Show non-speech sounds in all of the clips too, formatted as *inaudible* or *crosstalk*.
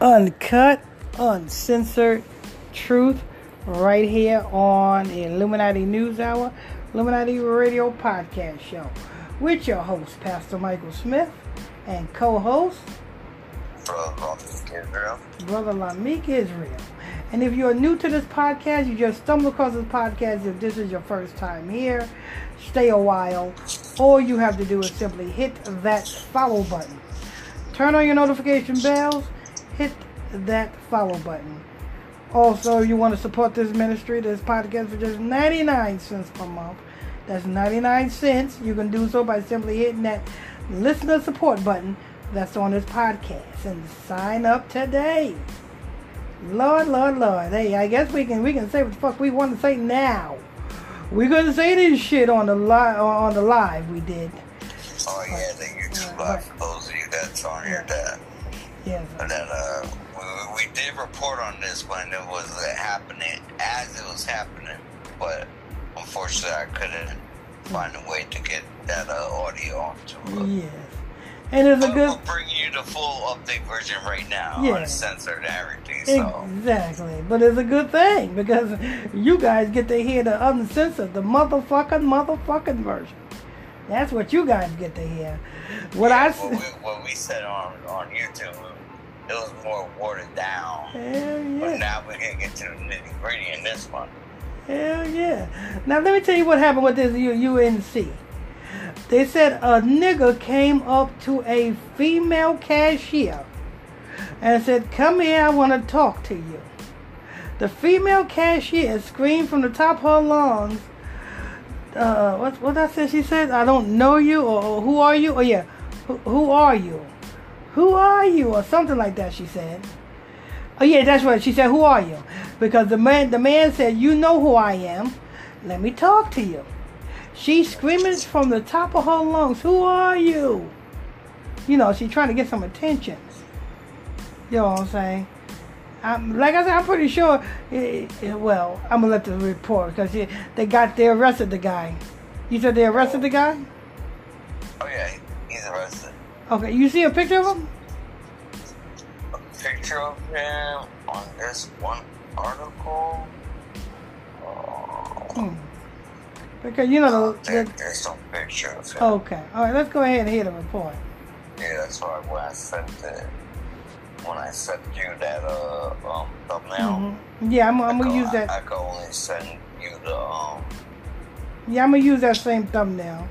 uncut, uncensored truth right here on the Illuminati News Hour, Illuminati Radio Podcast Show with your host, Pastor Michael Smith, and co host, Brother Israel. Brother Lamick Israel. And if you're new to this podcast, you just stumbled across this podcast, if this is your first time here, stay a while. All you have to do is simply hit that follow button. Turn on your notification bells, hit that follow button. Also, you want to support this ministry, this podcast for just 99 cents per month. That's 99 cents. You can do so by simply hitting that listener support button that's on this podcast and sign up today. Lord, Lord, Lord. Hey, I guess we can we can say what the fuck we want to say now. We're gonna say this shit on the live on the live we did. Oh yeah, the YouTube live for those of you that's on here that. Yes. And then uh, we, we did report on this when it was uh, happening, as it was happening, but unfortunately I couldn't find a way to get that uh, audio onto it. Yes. And it's a good we'll bring you the full update version right now, Yeah. uncensored everything. So Exactly. But it's a good thing because you guys get to hear the uncensored, the motherfucking motherfucking version. That's what you guys get to hear. What I what we, what we said on on YouTube, it was more watered down. Hell yeah. But now we're gonna get to the nitty gritty in this one. Hell yeah. Now let me tell you what happened with this UNC. They said a nigga came up to a female cashier and said, Come here, I want to talk to you. The female cashier screamed from the top of her lungs, uh, what, what I said? She said, I don't know you, or, or who are you? Oh, yeah, who, who are you? Who are you? Or something like that, she said. Oh yeah, that's right. She said, "Who are you?" Because the man, the man said, "You know who I am. Let me talk to you." She screaming from the top of her lungs, "Who are you?" You know, she's trying to get some attention. You know what I'm saying? I'm, like I said, I'm pretty sure. eh, eh, well, I'm gonna let the report because they got they arrested the guy. You said they arrested the guy? Oh yeah, he's arrested. Okay, you see a picture of him? A picture of him on this one article. Oh, Hmm. Because you know the, there, the there's no picture of him. okay. All right, let's go ahead and hear the report. Yeah, that's why when I sent it, when I sent you that uh um thumbnail, hmm Yeah, I'm, I'm gonna could- use that. I, I could only send you the um. Yeah, I'm gonna use that same thumbnail.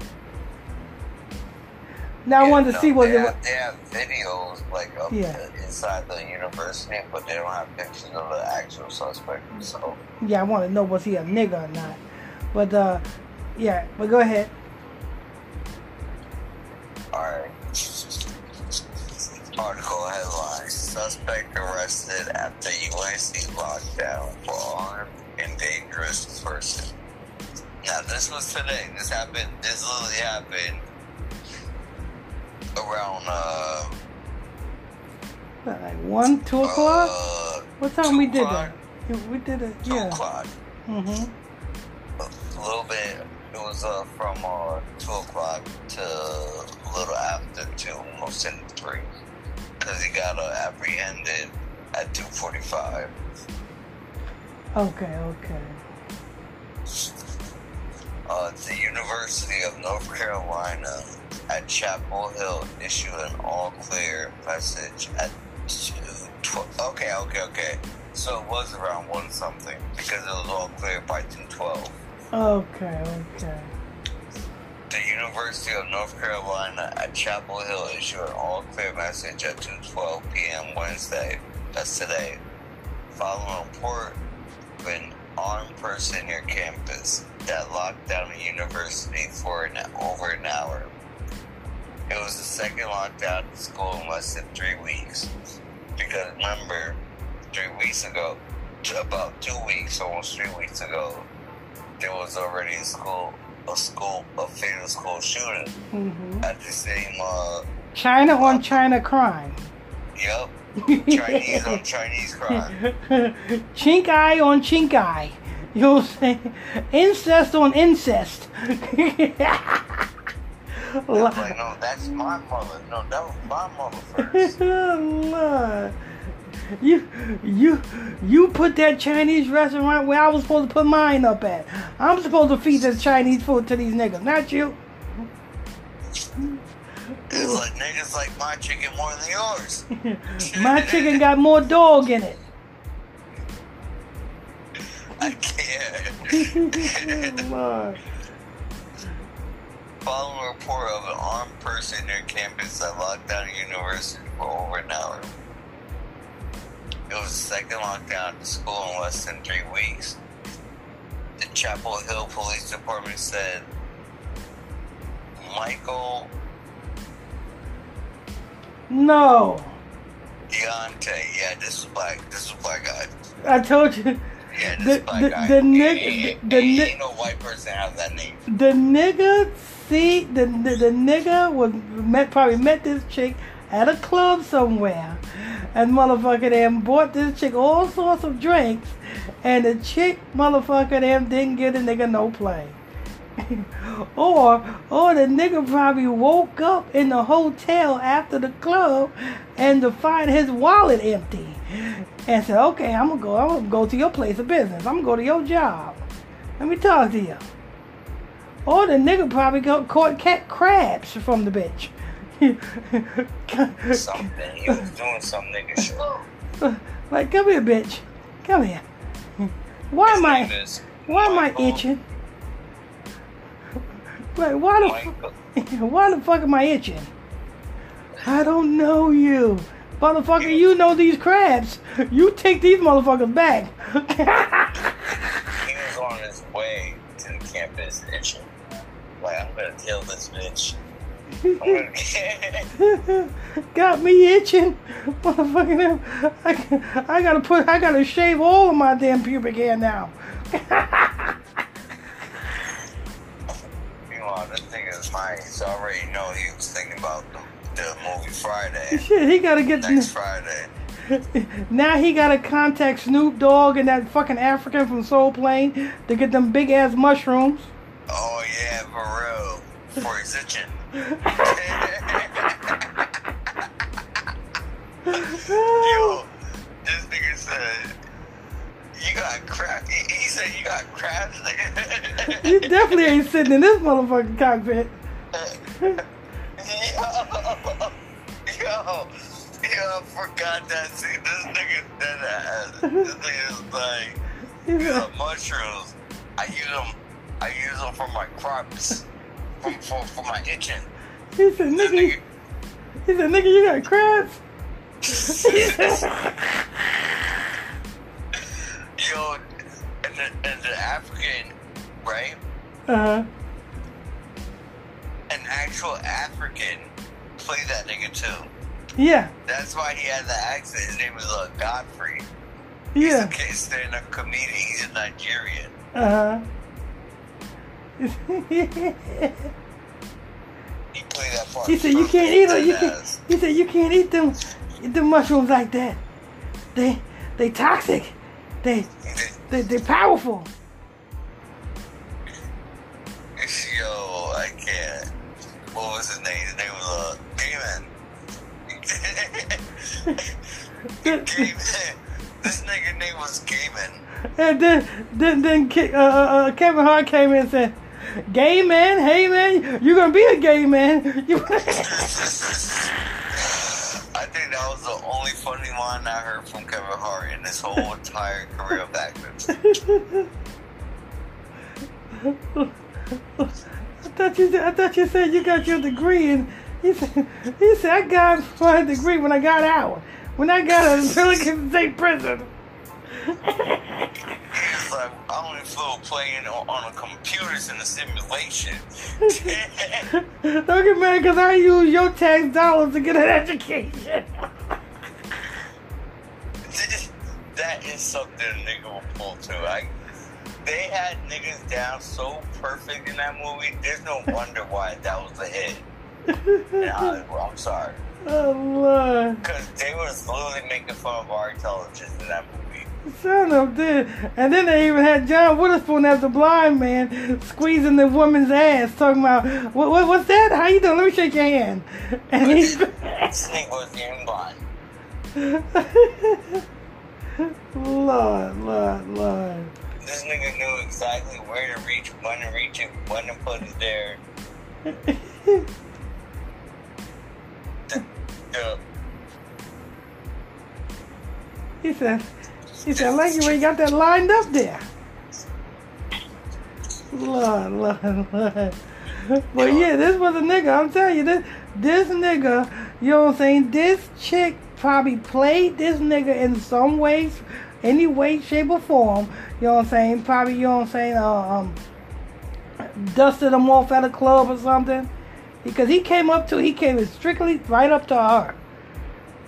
Now I yeah, wanted to no, see what they have, they have videos like up Yeah. inside the university, but they don't have pictures of the actual suspect. So Yeah, I want to know was he a nigga or not. But uh, yeah, but go ahead. Alright. Article headline Suspect arrested after UNC lockdown for armed and dangerous person. Now, this was today. This happened, this literally happened around, uh, What, Like one, two o'clock. uh, what time we did o'clock? that? We did it. Yeah. two o'clock. Mhm. A little bit, it was uh, from uh, 2 o'clock to a little after 2, almost in 3. Because he got uh, apprehended at 2.45. Okay. Okay. Uh, the University of North Carolina at Chapel Hill issued an all clear message at 2.12. Okay, okay, okay. So it was around 1 something because it was all clear by 2.12. Okay. Okay. The University of North Carolina at Chapel Hill issued an all clear message at 2:12 p.m. Wednesday, that's today, following a report of an armed person near campus that locked down the university for an, over an hour. It was the second lockdown in school in less than three weeks. Because remember, three weeks ago, about two weeks, almost three weeks ago, there was already a school, a school, a fatal school shooting Mhm. at the same, uh, China on China crime. yep, *laughs* Chinese on Chinese crime. *laughs* chink eye on chink eye. You know what I'm saying? Incest on incest. Like, *laughs* no, that's my mother. No, that was my mother first. Lord. You you you put that Chinese restaurant where I was supposed to put mine up at. I'm supposed to feed this Chinese food to these niggas, not you. It's like niggas like my chicken more than yours. *laughs* My chicken got more dog in it. *laughs* I can't. *laughs* Lord. Following a report of an armed person near campus that locked down a university for over an hour. It was the second lockdown at the school in less than three weeks. The Chapel Hill Police Department said Michael No. Deontay, yeah, this is black. This is black guy. I told you. Yeah, this The- is black the- guy. the Ain't- nigga- ain't- the ain't, ain't no white person has that name. The nigga see the, the the nigga was met probably met this chick at a club somewhere, and motherfucker them bought this chick all sorts of drinks, and the chick motherfucker them didn't get a nigga no play. *laughs* or or the nigga probably woke up in the hotel after the club and to find his wallet empty and said, Okay, I'm gonna go I'm gonna go to your place of business. I'm gonna go to your job. Let me talk to you. Or the nigga probably got caught cat crabs from the bitch. Something. He was doing some nigga shit. *laughs* like, come here, bitch. Come here. Why His am I why am I itching? Like, why the Michael. fu- *laughs* why the fuck am I itching? I don't know you. Motherfucker, you know these crabs. You take these motherfuckers back. He was on his way to the campus itching. Like, I'm gonna kill this bitch. *laughs* Got me itching. *laughs* Motherfucking I, I gotta put I gotta shave all of my damn pubic hair now. *laughs* Meanwhile, this thing is mine, so I already know he was thinking about the, the movie Friday. Shit, he gotta get Next Friday. now he gotta contact Snoop Dogg and that fucking African from Soul Plane to get them big ass mushrooms. Oh yeah, for real. For his. *laughs* Yo, this nigga said, you got crap. He, he said you got crabs. *laughs* You definitely ain't sitting in this motherfucking cockpit. yo, *laughs* yo, yo, I forgot that. See, this nigga did that. This nigga's like, He you mushrooms. I use them. I use them for my crops. For, for, for my itching. he said, nigga, nigga, he said, nigga, you got crabs? *laughs* yo, and the, and the African, right? Uh-huh. An actual African played that nigga too. Yeah, That's why he had the accent. His name was uh, Godfrey. Yeah. He's a stand-up comedian. He's a Nigerian. Uh-huh. He played that part. he said you can't eat them. You can't, he said you can't eat them, eat them mushrooms like that. They they toxic. They they they powerful. Yo, I can't. What was his name? His name was uh. Gaymon. *laughs* This nigga name was Gaymon. And then then then uh, uh, uh, Kevin Hart came in and said, "Gay man, hey man, you're gonna be a gay man." You- *laughs* I think that was the only funny line I heard from Kevin Hart in his whole entire career of acting. I thought you said, I thought you said you got your degree and he said he said I got my degree when I got out. When I got out of Pelican State Prison. *laughs* Like, I only flew playing on, computers in a simulation. *laughs* Don't get mad because I use your tax dollars to get an education. *laughs* that is something a nigga will pull too. I, they had niggas down so perfect in that movie. There's no wonder why that was a hit. *laughs* I, I'm sorry. Oh Lord. Because they was literally making fun of our intelligence in that movie. Son of this. And then they even had John Witherspoon as the blind man squeezing the woman's ass, talking about, what, what, what's that? How you doing? Let me shake your hand. And he's. Snake was even blind. Lord, Lord, Lord. This nigga knew exactly where to reach, when to reach it, when to put it there. *laughs* Yeah. He said, he said, like you ain't got that lined up there. Lord, Lord, Lord. But yeah, this was a nigga. I'm telling you, this this nigga, you know what I'm saying? This chick probably played this nigga in some ways, any way, shape, or form. You know what I'm saying? Probably, you know what I'm saying? Uh, um, dusted him off at a club or something. Because he came up to, he came strictly right up to her.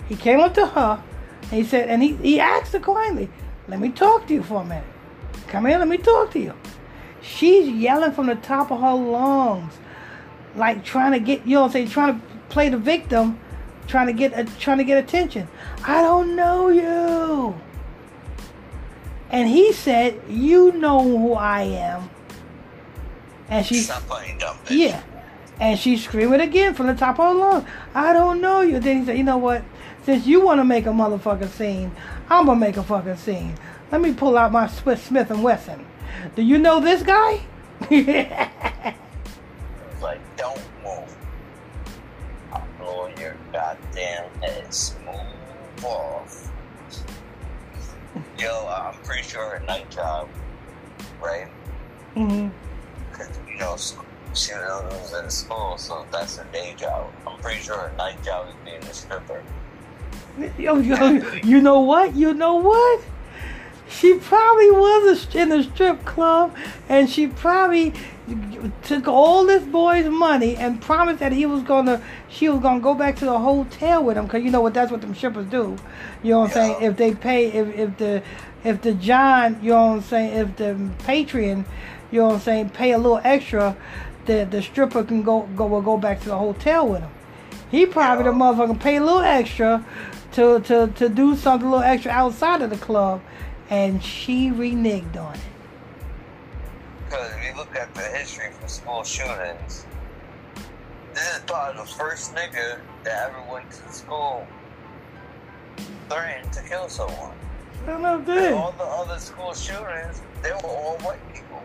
He came up to her and he said, and he, he asked her kindly, let me talk to you for a minute. Come here, let me talk to you. She's yelling from the top of her lungs, like trying to get, you know what I'm saying, trying to play the victim, trying to get, uh, trying to get attention. I don't know you. And he said, you know who I am. And she, Stop playing dumb bitch. yeah. And she's screaming again from the top of her lungs. I don't know you. Then he said, you know what? Since you want to make a motherfucking scene, I'm going to make a fucking scene. Let me pull out my Swiss Smith and Wesson. Do you know this guy? *laughs* Like, don't move. I'll blow your goddamn head smooth off. Yo, I'm pretty sure her night job, right? hmm Because, you know, she was in school, so that's her day job. I'm pretty sure her night job is being a stripper. *laughs* Yo, yo, you know what? You know what? She probably was a, in a strip club, and she probably took all this boy's money and promised that he was gonna, she was gonna go back to the hotel with him, cause you know what? That's what them strippers do. You know what I'm saying? If they pay, if if the, if the John, you know what I'm saying? If the Patreon, you know what I'm saying, pay a little extra, the the stripper can go go will go back to the hotel with him. He probably the motherfucker pay a little extra to, to, to do something a little extra outside of the club, and she reneged on it. Because if you look at the history for school shootings, this is probably the first nigga that ever went to school threatened to kill someone. I know And this. all the other school shootings, they were all white people.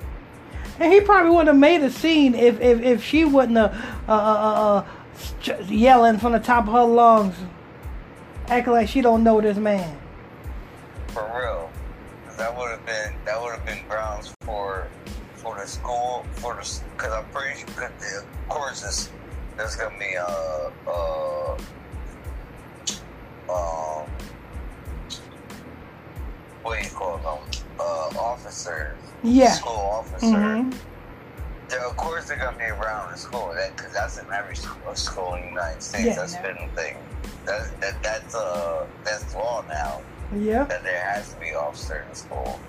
And he probably wouldn't have made a scene if, if, if she wouldn't have uh, uh, uh, uh, yelling from the top of her lungs, acting like she don't know this man. For real, That would have been that would have been grounds for for the school for the because I'm pretty sure cause the, of course this, there's gonna be uh uh um what do you call them? Uh officers Yeah. school officer. Hmm They're- of course they're gonna be around the school that because that's in every school, school in the United States Yeah, that's yeah. been a thing that's that, that's uh that's law now Yeah. that there has to be officer in school.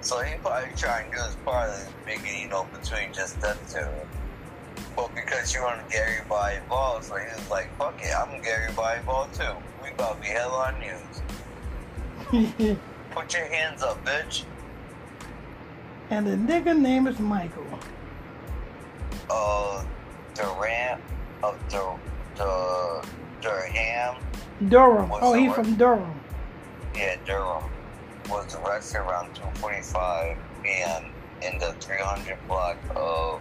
So he probably trying to do his part of making you know between just them two. But because you want to get everybody involved, so he was like, fuck it, I'm gonna get everybody involved too. We about to be hell on news. *laughs* Put your hands up, bitch. And the nigga name is Michael. Uh, Durant of the the Durham, Durham. Oh, he from Durham. yeah, Durham, was arrested around 2:45 p.m. in the 300 block of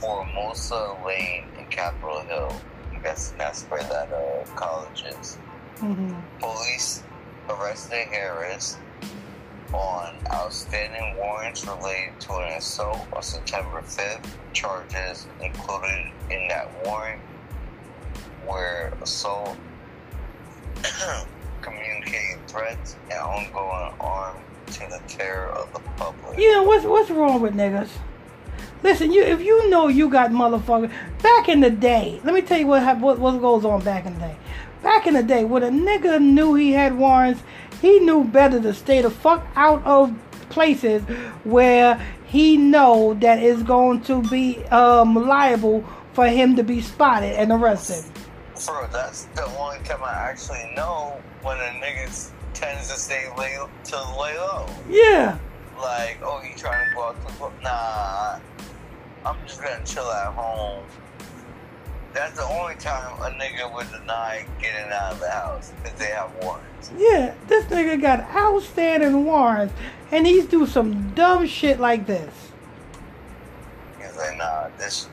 Formosa Lane in Capitol Hill. I guess that's where that uh, college is. hmm Police arrested Harris on outstanding warrants related to an assault on September 5th. Charges included in that warrant were assault, *clears throat* communicating threats, and ongoing harm to the terror of the public. You know what's what's wrong with niggas? Listen, you if you know you got motherfucker back in the day, let me tell you what what what goes on back in the day. Back in the day, when a nigga knew he had warrants, he knew better to stay the fuck out of places where he know that is going to be um, liable for him to be spotted and arrested. Bro, that's the only time I actually know when a nigga tends to stay lay to lay low. Yeah. Like, oh, you trying to go out to? Nah, I'm just gonna chill at home. That's the only time a nigga would deny getting out of the house because they have warrants. Yeah, this nigga got outstanding warrants, and he's do some dumb shit like this. He's like, nah, this.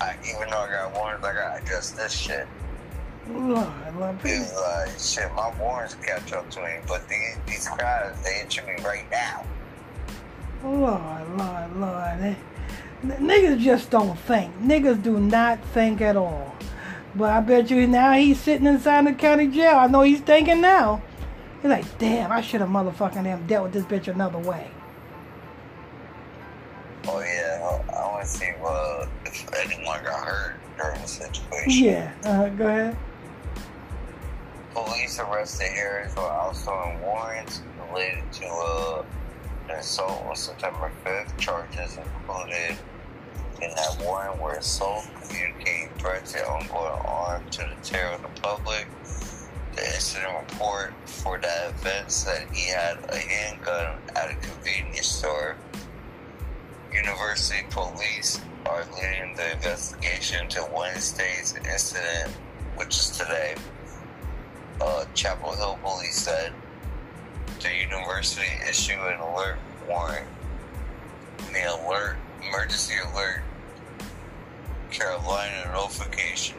I, even though I got warrants, I gotta address this shit. Lord, Lord, He's like, shit, my warrants catch up to me, but these these crowds, they itching me right now. Lord, Lord, Lord. Eh. N- Niggas just don't think. Niggas do not think at all. But I bet you now he's sitting inside the county jail. I know he's thinking now. He's like, damn, I should have motherfucking damn dealt with this bitch another way. Oh yeah, I, want to see uh, if anyone got hurt during the situation. Yeah, uh, go ahead. Police arrested Harris while outstanding warrants related to uh, an assault on September 5th. Charges included in that warrant were assault, communicating threats, and ongoing harm to the terror of the public. The incident report for that event said he had a handgun at a convenience store. University police are leading the investigation to Wednesday's incident, which is today uh, Chapel Hill police said the university issued an alert warrant. The alert, emergency alert, Carolina notification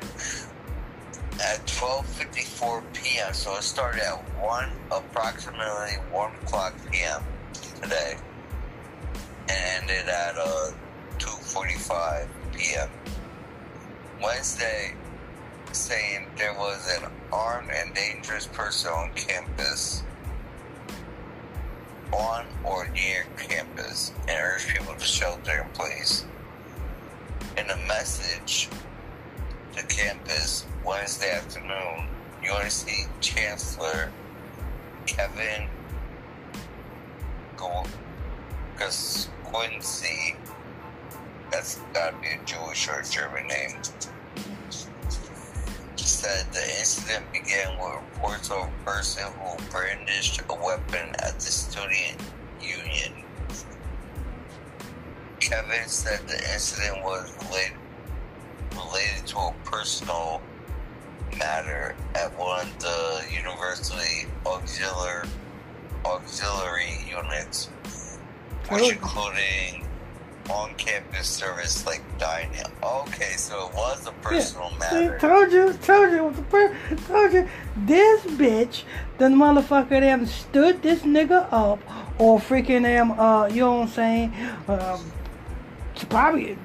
at 12:54 p.m. So it started at one, approximately one o'clock p.m. today, and ended at uh 2:45 p.m. Wednesday saying there was an armed and dangerous person on campus, on or near campus, and urged people to shelter in place. In a message to campus Wednesday afternoon, UNC Chancellor Kevin Quincy, that's gotta be a Jewish or German name, said the incident began with reports of a person who brandished a weapon at the student union. Kevin said the incident was related, related to a personal matter at one of the university auxiliary auxiliary units, which Oh. Including on-campus service like dining. Okay, so it was a personal See, matter. told you, told you, it was a per- told you. This bitch, the motherfucker them stood this nigga up, or freaking them, uh, you know what I'm saying? Um, probably,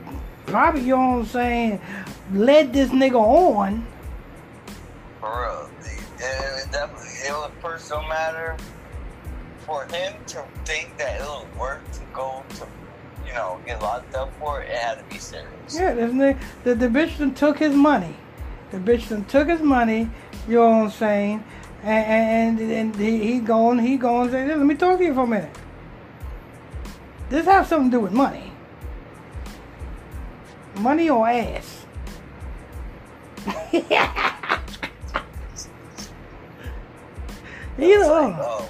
probably, you know what I'm saying? Led this nigga on. Bro, it, it, definitely, it was a personal matter. For him to think that it was worth to go to, you know, get locked up for it, it had to be serious. Yeah, this nigga, the, the bitch done took his money. The bitch done took his money, you know what I'm saying? And, and, and he, he going, he going, say, let me talk to you for a minute. This have something to do with money. Money or ass? He *laughs* Either oh, was like, oh,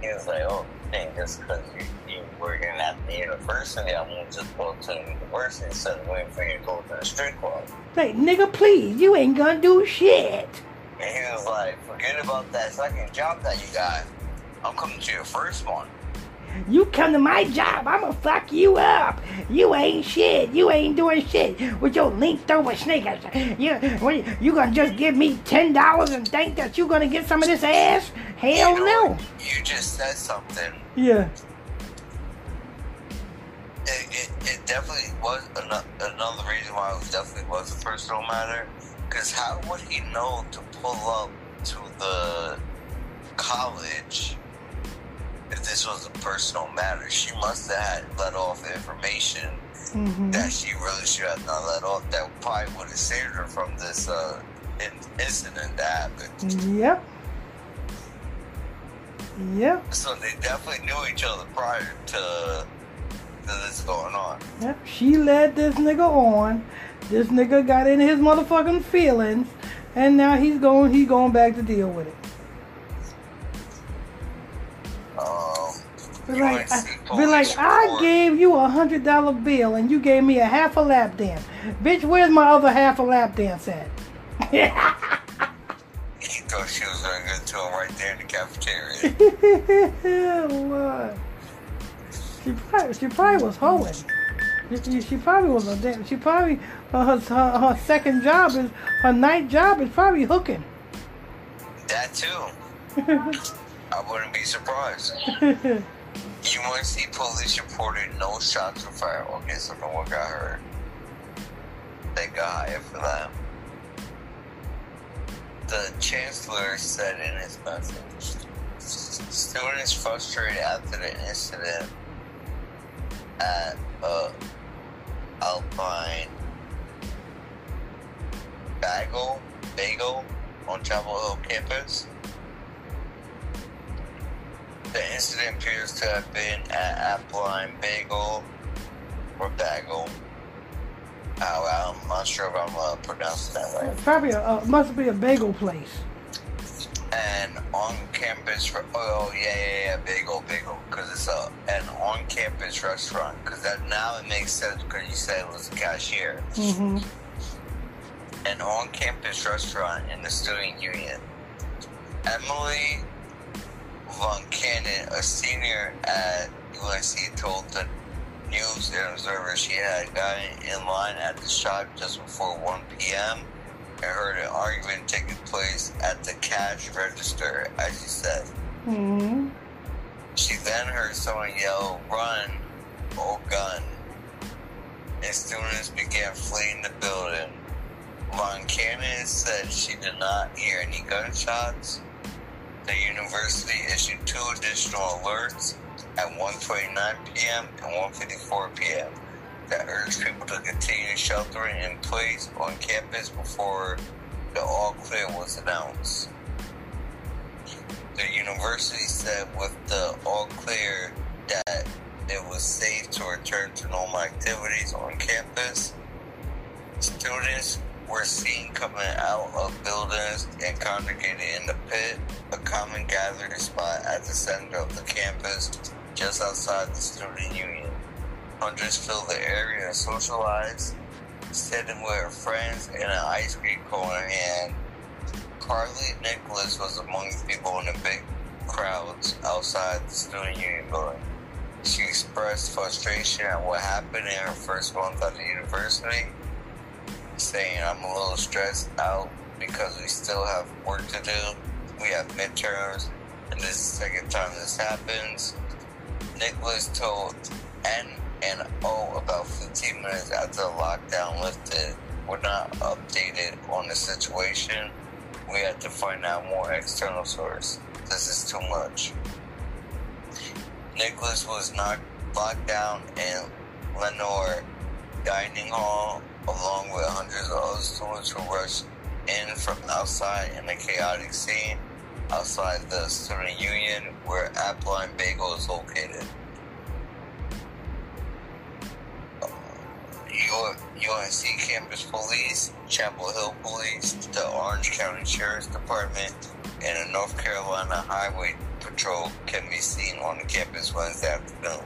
he was like, oh, dang, just because you working at the university, I'm going to just go to the university instead of waiting for you to go to the street club. Like, nigga, please, you ain't gonna do shit. And he was like, forget about that second job that you got. I'm coming to your first one. You come to my job, I'ma fuck you up. You ain't shit. You ain't doing shit with your linked over sneakers. You, you gonna just give me ten dollars and think that you gonna get some of this ass? Hell You know no. You just said something. Yeah. Definitely was ano- another reason why it was definitely was a personal matter. Because how would he know to pull up to the college if this was a personal matter? She must have had let off information hmm that she really should have not let off. That probably would have saved her from this uh, in- incident that happened. Yep. Yep. So they definitely knew each other prior to this going on. Yep, she led this nigga on. This nigga got in his motherfucking feelings, and now he's going. He's going back to deal with it. Um, Be like, I, be like, I gave you a hundred dollar bill and you gave me a half a lap dance. Bitch, where's my other half a lap dance at? He *laughs* thought she was going to him right there in the cafeteria. *laughs* Lord. She probably, she probably was hoeing. She, she- probably was a damn. She probably uh, her, her her second job is her night job is probably hooking. that too. *laughs* I wouldn't be surprised. *laughs* You might see police reported no shots were fired. Okay, so no one got hurt. They got hired for that. The chancellor said in his message, students frustrated after the incident at uh, Alpine Bagel, Bagel on Chapel Hill campus. The incident appears to have been at Alpine Bagel or Bagel. Oh, I'm not sure if I'm uh, pronouncing that right. probably a, uh, must be a bagel place. And on campus, for, oh yeah, yeah, yeah, Bagel, Bagel, because it's a an on campus restaurant. Because that now it makes sense because you said it was a cashier. hmm An on campus restaurant in the student union. Emily Von Cannon, a senior at UNC, told the News and Observer she had gotten in line at the shop just before 1 p.m. and heard an argument taking place at the cash register, as she said. hmm She then heard someone yell, Run, oh gun. And students began fleeing the building. Von Cannon said she did not hear any gunshots. The university issued two additional alerts at 1.29 p.m. and 1.54 p.m. that urged people to continue sheltering in place on campus before the all clear was announced. The university said with the all clear that it was safe to return to normal activities on campus. Students were seen coming out of buildings and congregating in the pit, a common gathering spot at the center of the campus just outside the student union. Hundreds filled the area and socialized, sitting with her friends and an ice cream cone in hand. Carly Nicholas was among the people in the big crowds outside the student union building. She expressed frustration at what happened in her first month at the university, saying, I'm a little stressed out because we still have work to do. We have midterms, and this is the second time this happens. Nicholas told N and oh, about 15 minutes after the lockdown lifted. We're not updated on the situation. We have to find out more external source. This is too much. Nicholas was knocked locked down in Lenoir Dining Hall along with hundreds of other students who rushed in from outside in a chaotic scene outside the student union where Appline Bagel is located. UNC Campus Police, Chapel Hill Police, the Orange County Sheriff's Department, and the North Carolina Highway Patrol can be seen on the campus Wednesday afternoon.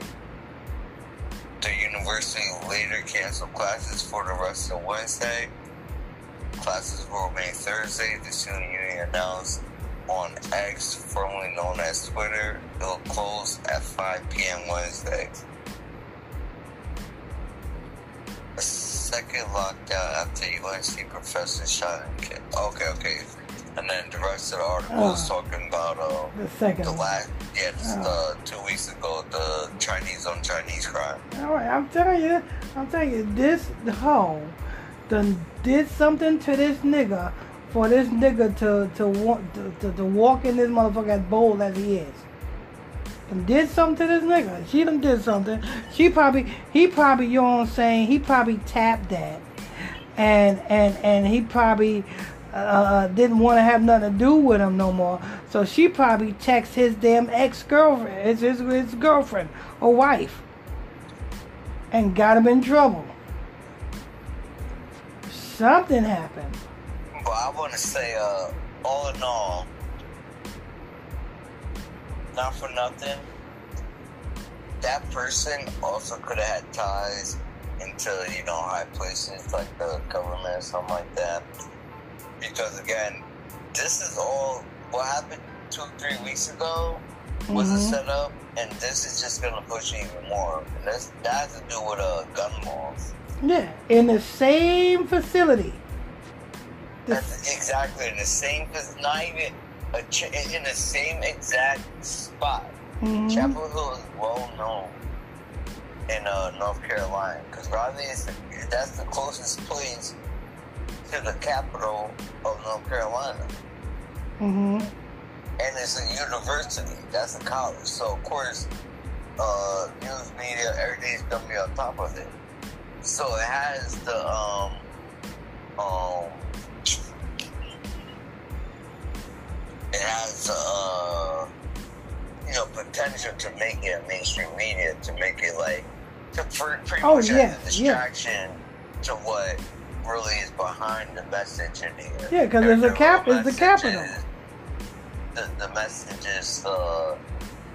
The university later canceled classes for the rest of Wednesday. Classes will remain Thursday. The student union announced on X, formerly known as Twitter, it will close at 5 p.m. Wednesday. Second lockdown after UNC professor shot and killed. Okay, okay. And then the rest of the article is talking about uh, The second the last, yeah, this, uh, two weeks ago, the Chinese on Chinese crime. All right, I'm telling you, I'm telling you, this hoe done did something to this nigga for this nigga to to to, to, to walk in this motherfucker as bold as he is. Done did something to this nigga. She done did something. She probably he probably you know what I'm saying. He probably tapped that, and and and he probably. Uh, didn't want to have nothing to do with him no more. So she probably texted his damn ex girlfriend, his, his his girlfriend or wife. and got him in trouble. Something happened. But I want to say, uh, all in all, not for nothing, that person also could have had ties into, you know, high places like the government or something like that. Because again, this is all what happened two, three weeks ago was Mhm. a setup, and this is just gonna push it even more. And that's, that has to do with uh, gun laws. Yeah, in the same facility. That's exactly in the same, it's not even a ch- in the same exact spot. Mhm. Chapel Hill is well known in uh, North Carolina because Raleigh is the, that's the closest place to the capital of North Carolina, Mhm. and it's a university. That's a college, so of course, uh, news media, everything's gonna be on top of it. So it has the um um it has uh you know potential to make it mainstream media to make it like to for pretty Oh, much yeah, as a yeah. distraction to what really is behind the message in here. Yeah, because it's a cap- it's the capital. The, the message is uh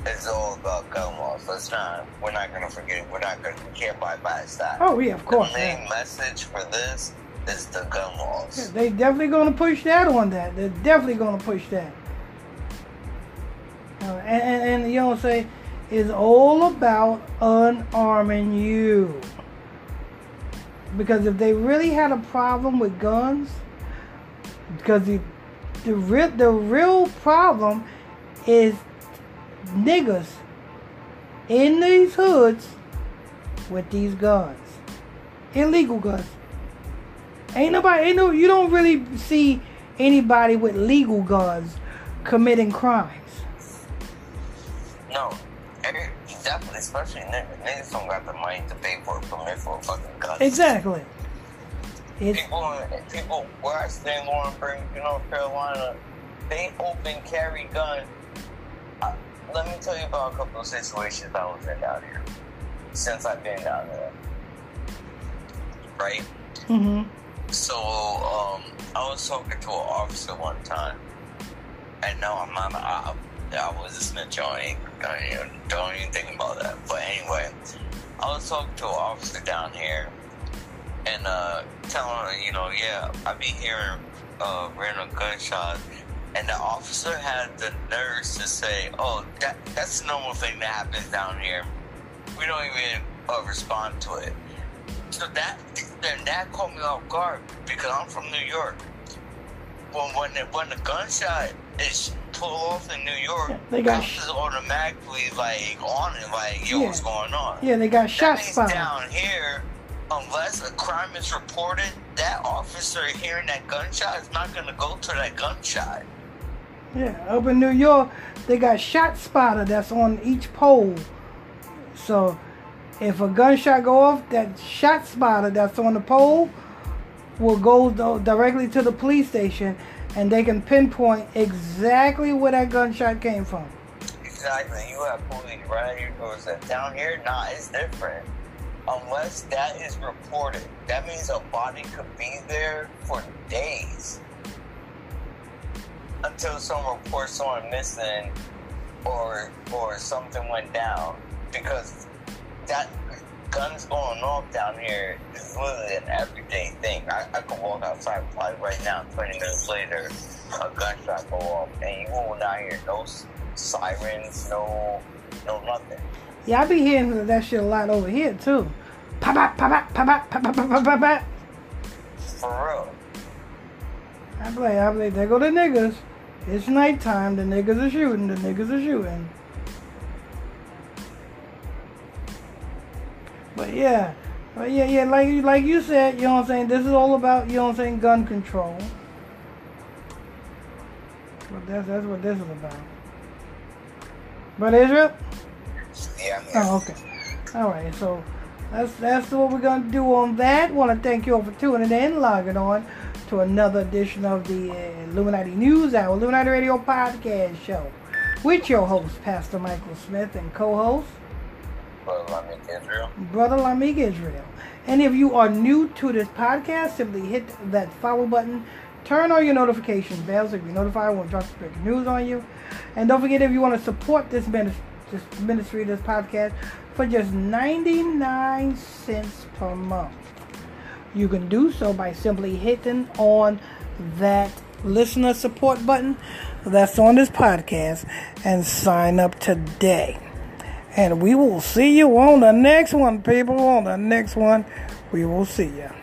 it's all about gun laws. Let's not we're not gonna forget we're not gonna we can't bypass that. Oh yeah, of course. The main Yeah. message for this is the gun laws. Yeah, they definitely gonna push that on that. They're definitely gonna push that. And, and, and you know what I'm saying? It's all about unarming you. Because if they really had a problem with guns, because the the real the real problem is niggas in these hoods with these guns, illegal guns. Ain't nobody, ain't no, you don't really see anybody with legal guns committing crimes. No, every, definitely, especially niggas. Niggas don't got the money to pay for a permit for a fucking gun. Exactly. It's People, people where I stay in Laurinburg, North Carolina, they open carry gun. Uh, let me tell you about a couple of situations I was in down here since I've been down there. Right? Mm-hmm. So, um, I was talking to an officer one time, and now I'm not. I, I was snitch. I ain't, I ain't, don't even think about that. But anyway, I was talking to an officer down here, and uh, telling her, you know, yeah, I be hearing uh, random gunshots, and the officer had the nerves to say, "Oh, that that's a normal thing that happens down here. We don't even uh, respond to it." So that then that caught me off guard because I'm from New York. When when the, when the gunshot is pulled off in New York, They got is automatically like on it, like yo, Yeah. what's going on? yeah, they got shot that means spots. down here, unless a crime is reported, that officer hearing that gunshot is not gonna go to that gunshot. Yeah, up in New York, they got shot spotter that's on each pole. So, if a gunshot go off, that shot spotter that's on the pole will go directly to the police station, and they can pinpoint exactly where that gunshot came from. Exactly. You have police right at your doorstep. Down here, nah, it's different. Unless that is reported, that means a body could be there for days until someone reports someone missing or or something went down. Because that guns going off down here is literally an everyday thing. I, I could walk outside probably right now, 20 minutes later, a gunshot go off, and you will not hear no sirens, no, no nothing. Yeah, I be hearing that shit a lot over here too. Pop, pop, pop, pop, pop, pop, pop, pop, pop. For real. I play, I play. There go the niggas. It's nighttime. The niggas are shooting. The niggas are shooting. But yeah, but yeah, yeah. Like you, like you said, you know what I'm saying. This is all about, you know what I'm saying, gun control. But that's that's what this is about. But Israel. Yeah, mean, Oh, okay. All right. So that's that's what we're gonna do on that. Want to thank you all for tuning in, logging on to another edition of the uh, Illuminati News Hour, Illuminati Radio Podcast Show, with your host Pastor Michael Smith and co-host. Brother Lamick Israel. Brother Israel. And if you are new to this podcast, simply hit that follow button. Turn on your notification bells so you're notified when we drop breaking news on you. And don't forget if you want to support this ministry, this ministry, this podcast, for just 99 cents per month. You can do so by simply hitting on that listener support button that's on this podcast and sign up today. And we will see you on the next one, people. On the next one, we will see you.